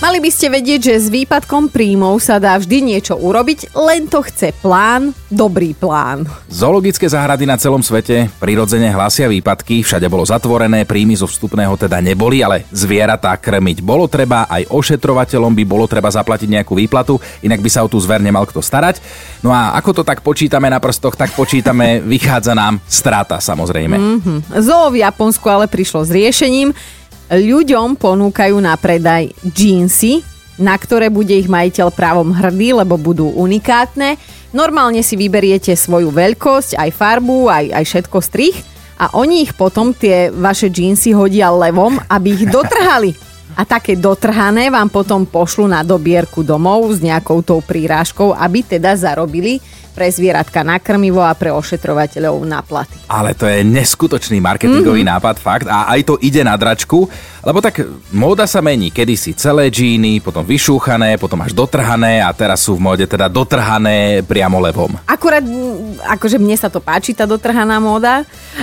Mali by ste vedieť, že s výpadkom príjmov sa dá vždy niečo urobiť, len to chce plán, dobrý plán. Zoologické záhrady na celom svete prirodzene hlásia výpadky, všade bolo zatvorené, príjmy zo vstupného teda neboli, ale zvieratá krmiť bolo treba, aj ošetrovateľom by bolo treba zaplatiť nejakú výplatu, inak by sa o tú zver nemal kto starať. No a ako to tak počítame na prstoch, tak počítame, vychádza nám strata samozrejme. Mm-hmm. Zoo v Japonsku ale prišlo s riešením, ľuďom ponúkajú na predaj džínsy, na ktoré bude ich majiteľ právom hrdý, lebo budú unikátne. Normálne si vyberiete svoju veľkosť, aj farbu, aj, aj všetko strich a oni ich potom, tie vaše džínsy, hodia levom, aby ich dotrhali. A také dotrhané vám potom pošlu na dobierku domov s nejakou tou prírážkou, aby teda zarobili pre zvieratka na krmivo a pre ošetrovateľov na platy. Ale to je neskutočný marketingový mm-hmm. nápad, fakt. A aj to ide na dračku, lebo tak móda sa mení. Kedysi celé džíny, potom vyšúchané, potom až dotrhané a teraz sú v móde teda dotrhané priamo levom. Akurát, akože mne sa to páči, tá dotrhaná móda,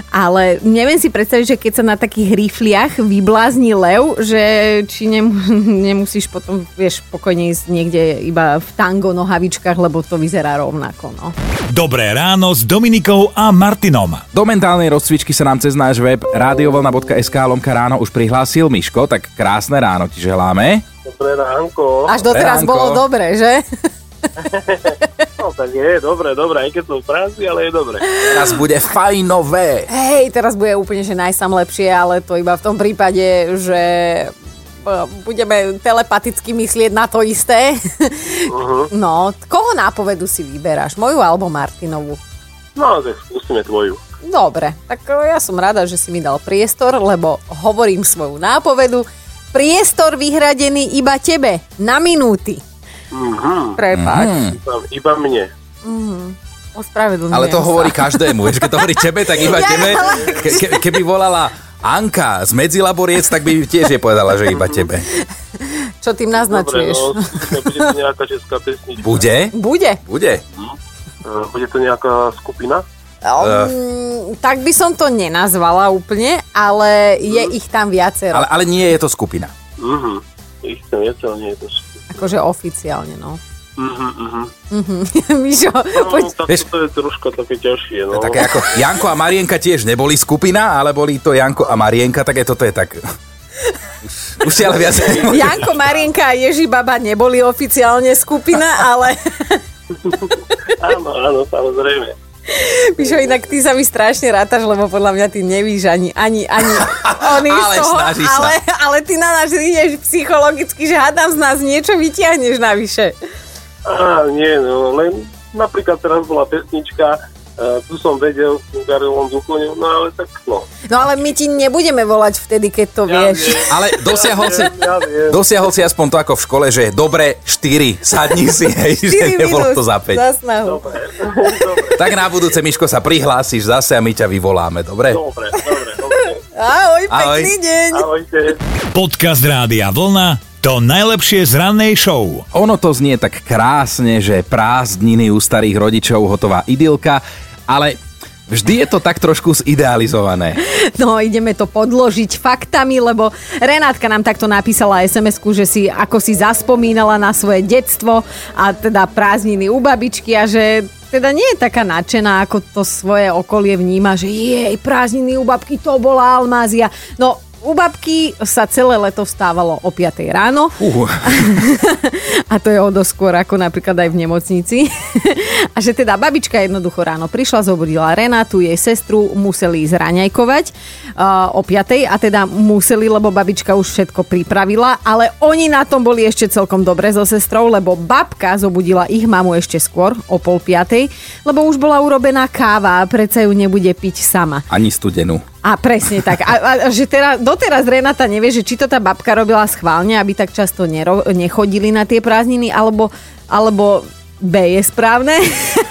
ale neviem si predstaviť, že keď sa na takých rifliach vyblázni lev, že či nem, nemusíš potom, vieš, pokojne ísť niekde iba v tango nohavičkách, lebo to vyzerá rovnako. No. Dobré ráno s Dominikou a Martinom. Do mentálnej rozcvičky sa nám cez náš web radiovolna.sk lomka ráno už prihlásil Miško, tak krásne ráno ti želáme. Dobré ránko. Až doteraz Ránko. bolo dobre, že? No tak je, dobre, dobre, aj keď som v práci, ale je dobre. Teraz bude fajnové. Hej, teraz bude úplne, že najsam lepšie, ale to iba v tom prípade, že budeme telepaticky myslieť na to isté. Uh-huh. No, koho nápovedu si vyberáš? Moju alebo Martinovú? No tak skúsime tvoju. Dobre, tak e, ja som rada, že si mi dal priestor, lebo hovorím svoju nápovedu. Priestor vyhradený iba tebe, na minúty. Mhm. Prepáč. Mm. Iba, iba mne. Ospravedlňujem Ale to sa. hovorí každému, vieš, keď to hovorí tebe, tak iba Ja, tebe. ke, keby volala Anka z Medzilaboriec, tak by tiež je povedala, že iba tebe. Čo tým Dobre, naznačuješ? no, skúsime, bude to nejaká česká pesnička. Bude? Bude. Bude. Eh, Bude to nejaká skupina? Um, tak by som to nenazvala úplne, ale je ich tam viacero. Ale, ale nie je to skupina. Mhm. Ich chcem viac, ale nie je to skupina. Akože oficiálne, no. Mhm, mhm. Mišo, No, poď. tak Vieš- to je troška také ťažšie, no. Také ako Janko a Marienka tiež neboli skupina, ale boli to Janko a Marienka, tak je toto je tak... Už, si ale viac... Janko, Marienka a Ježibaba neboli oficiálne skupina, ale Áno, áno, samozrejme. Mišo, inak ty sa mi strašne rátaš, lebo podľa mňa ty nevíš ani, ani, ani oný z Ale toho, snaží sa. ale, ale ty na nás ideš psychologicky, že hádam z nás niečo vytiahneš navyše. Á, nie, no, len napríklad teraz bola pesnička, uh, tu som vedel s tým Garilom Zukoňom, no ale tak no. No ale my ti nebudeme volať vtedy, keď to Ja vieš. viem. Ale dosiahol si, Ja viem. dosiahol si aspoň to ako v škole, že dobre, 4, sadni si, hej, že nebolo to za 5. Za snahu. Dobre, dobre, Tak na budúce, Miško, sa prihlásiš zase a my ťa vyvoláme, dobre? dobre, dobre, dobre. Ahoj, Ahoj. pekný deň. Ahojte. Podcast Rádia Vlna. To najlepšie z rannej show. Ono to znie tak krásne, že prázdniny u starých rodičov, hotová idylka, ale vždy je to tak trošku zidealizované. No, ideme to podložiť faktami, lebo Renátka nám takto napísala SMS-ku, že si ako si zaspomínala na svoje detstvo a teda prázdniny u babičky a že teda nie je taká nadšená, ako to svoje okolie vníma, že jej, prázdniny u babky, to bola Almázia. No, u babky sa celé leto vstávalo o 5 ráno Uh, a to je o skôr ako napríklad aj v nemocnici. a že teda babička jednoducho ráno prišla, zobudila Renátu, jej sestru, museli ísť raňajkovať uh, o 5 a teda museli, lebo babička už všetko pripravila, ale oni na tom boli ešte celkom dobre so sestrou, lebo babka zobudila ich mamu ešte skôr, o pol piatej, lebo už bola urobená káva a predsa ju nebude piť sama. ani studenú. A presne tak. A, a, že teraz, doteraz Renata nevie, že či to tá babka robila schválne, aby tak často nero, nechodili na tie prázdniny, alebo, alebo B je správne.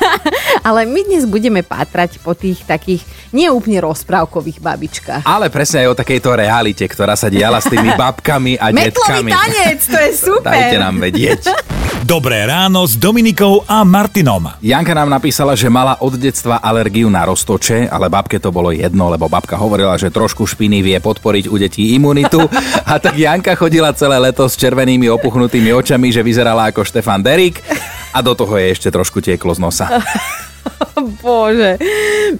Ale my dnes budeme pátrať po tých takých neúplne rozprávkových babičkách. Ale presne aj o takejto realite, ktorá sa diala s tými babkami a Metlový detkami. tanec, to je super. Dajte nám vedieť. Dobré ráno s Dominikou a Martinom. Janka nám napísala, že mala od detstva alergiu na roztoče, ale babke to bolo jedno, lebo babka hovorila, že trošku špiny vie podporiť u detí imunitu. A tak Janka chodila celé leto s červenými opuchnutými očami, že vyzerala ako Štefan Derik a do toho je ešte trošku tieklo z nosa. Bože.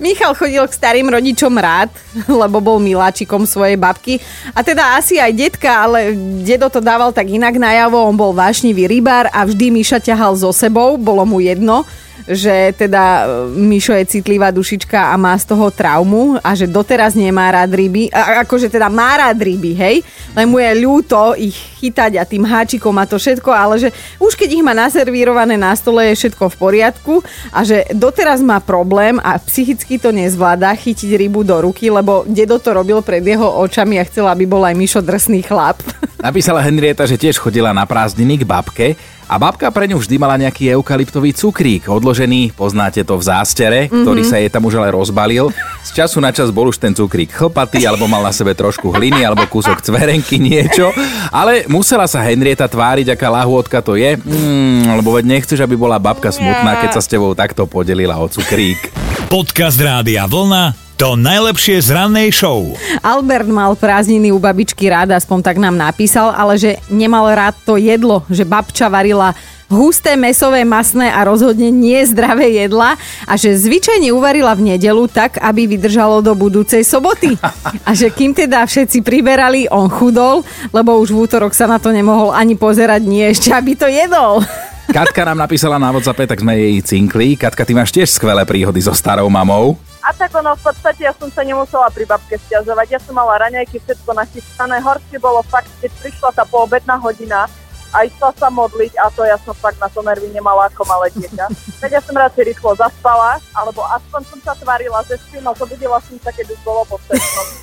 Michal chodil k starým rodičom rád, lebo bol miláčikom svojej babky. A teda asi aj detka, ale dedo to dával tak inak najavo. On bol vášnivý rybár a vždy Miša ťahal so sebou, bolo mu jedno že teda e, Mišo je citlivá dušička a má z toho traumu a že doteraz nemá rád ryby, a, akože teda má rád ryby, hej, len mu je ľúto ich chytať a tým háčikom a to všetko, ale že už keď ich má naservírované na stole je všetko v poriadku a že doteraz má problém a psychicky to nezvláda chytiť rybu do ruky, lebo dedo to robil pred jeho očami a chcel, aby bol aj Mišo drsný chlap. Napísala Henrieta, že tiež chodila na prázdniny k babke a babka pre ňu vždy mala nejaký eukalyptový cukrík, odložený, poznáte to v zástere, mm-hmm. ktorý sa jej tam už ale rozbalil. Z času na čas bol už ten cukrík chlpatý, alebo mal na sebe trošku hliny, alebo kúsok cverenky, niečo. Ale musela sa Henrieta tváriť, aká lahôdka to je, mm, lebo veď nechceš, aby bola babka smutná, keď sa s tebou takto podelila o cukrík. Podcast Rádia Vlna to najlepšie z rannej show. Albert mal prázdniny u babičky rád, aspoň tak nám napísal, ale že nemal rád to jedlo, že babča varila husté mesové, masné a rozhodne nie zdravé jedla a že zvyčajne uvarila v nedelu tak, aby vydržalo do budúcej soboty. A že kým teda všetci priberali, on chudol, lebo už v útorok sa na to nemohol ani pozerať, nie ešte, aby to jedol. Katka nám napísala na WhatsApp, tak sme jej cinkli. Katka, ty máš tiež skvelé príhody so starou mamou. A tak ono v podstate ja som sa nemusela pri babke stiažovať. Ja som mala raňajky, všetko nachystané. Horšie bolo fakt, keď prišla tá poobedná hodina a išla sa modliť a to ja som fakt na to nervy nemala ako malé dieťa. tak ja som radšej rýchlo zaspala, alebo aspoň som sa tvarila, že spím a zobudila som sa, keď už bolo po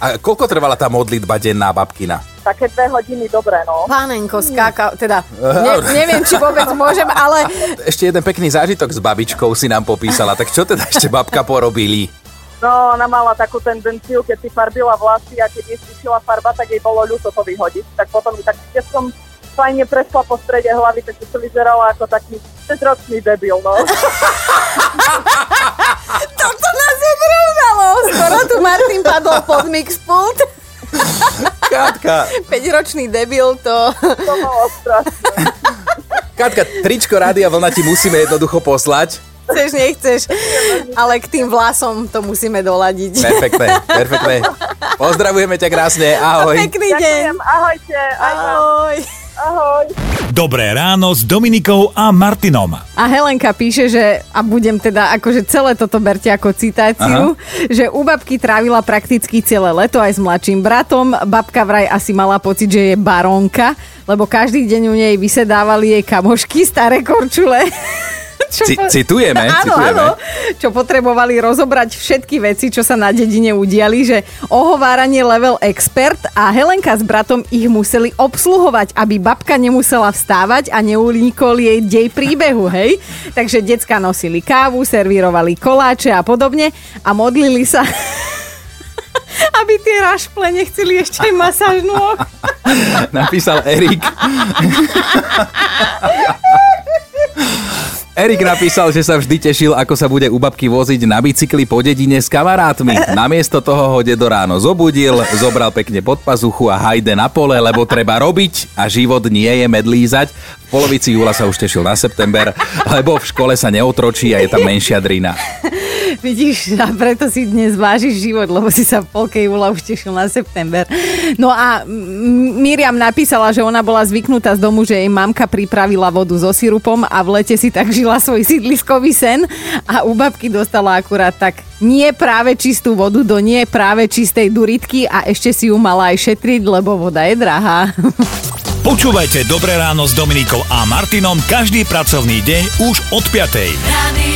A koľko trvala tá modlitba denná babkina? Také dve hodiny, dobre, no. Pánenko skáka, teda ne, neviem, či vôbec môžem, ale... Ešte jeden pekný zážitok s babičkou si nám popísala, tak čo teda ešte babka porobili? No, ona mala takú tendenciu, keď si farbila vlasy a keď jej farba, tak jej bolo ľúto to vyhodiť. Tak potom tak keď som fajne prešla po strede hlavy, tak to vyzerala ako taký 6 debil, no. Toto nás obrovnalo. Skoro tu Martin padol pod mixpult. Katka. 5-ročný debil to... To bolo strašné. Katka, tričko Rádia Vlna ti musíme jednoducho poslať chceš, nechceš. Ale k tým vlasom to musíme doladiť. Perfektné, perfektné. Pozdravujeme ťa krásne, ahoj. Pekný deň. Ďakujem, ahojte. Ahoj. Ahoj. Dobré ráno s Dominikou a Martinom. A Helenka píše, že, a budem teda, akože celé toto berte ako citáciu, Aha. že u babky trávila prakticky celé leto aj s mladším bratom. Babka vraj asi mala pocit, že je baronka, lebo každý deň u nej vysedávali jej kamošky, staré korčule. čo C- citujeme, áno, citujeme. Áno, čo potrebovali rozobrať všetky veci, čo sa na dedine udiali, že ohováranie level expert a Helenka s bratom ich museli obsluhovať, aby babka nemusela vstávať a neunikol jej dej príbehu, hej? Takže decka nosili kávu, servírovali koláče a podobne a modlili sa aby tie rašple nechceli ešte aj masáž nôh. Napísal Erik. Erik napísal, že sa vždy tešil, ako sa bude u babky voziť na bicykli po dedine s kamarátmi. Namiesto toho ho dedo ráno zobudil, zobral pekne pod pazuchu a hajde na pole, lebo treba robiť a život nie je medlízať. V polovici júla sa už tešil na september, lebo v škole sa neotročí a je tam menšia drina. Vidíš, a preto si dnes vážiš život, lebo si sa v polke júla už tešil na september. No a Miriam napísala, že ona bola zvyknutá z domu, že jej mamka pripravila vodu so sirupom a v lete si tak žila svoj sídliskový sen a u babky dostala akurát tak nie práve čistú vodu do nie práve čistej duritky a ešte si ju mala aj šetriť, lebo voda je drahá. Počúvajte Dobré ráno s Dominikou a Martinom každý pracovný deň už od 5. Radio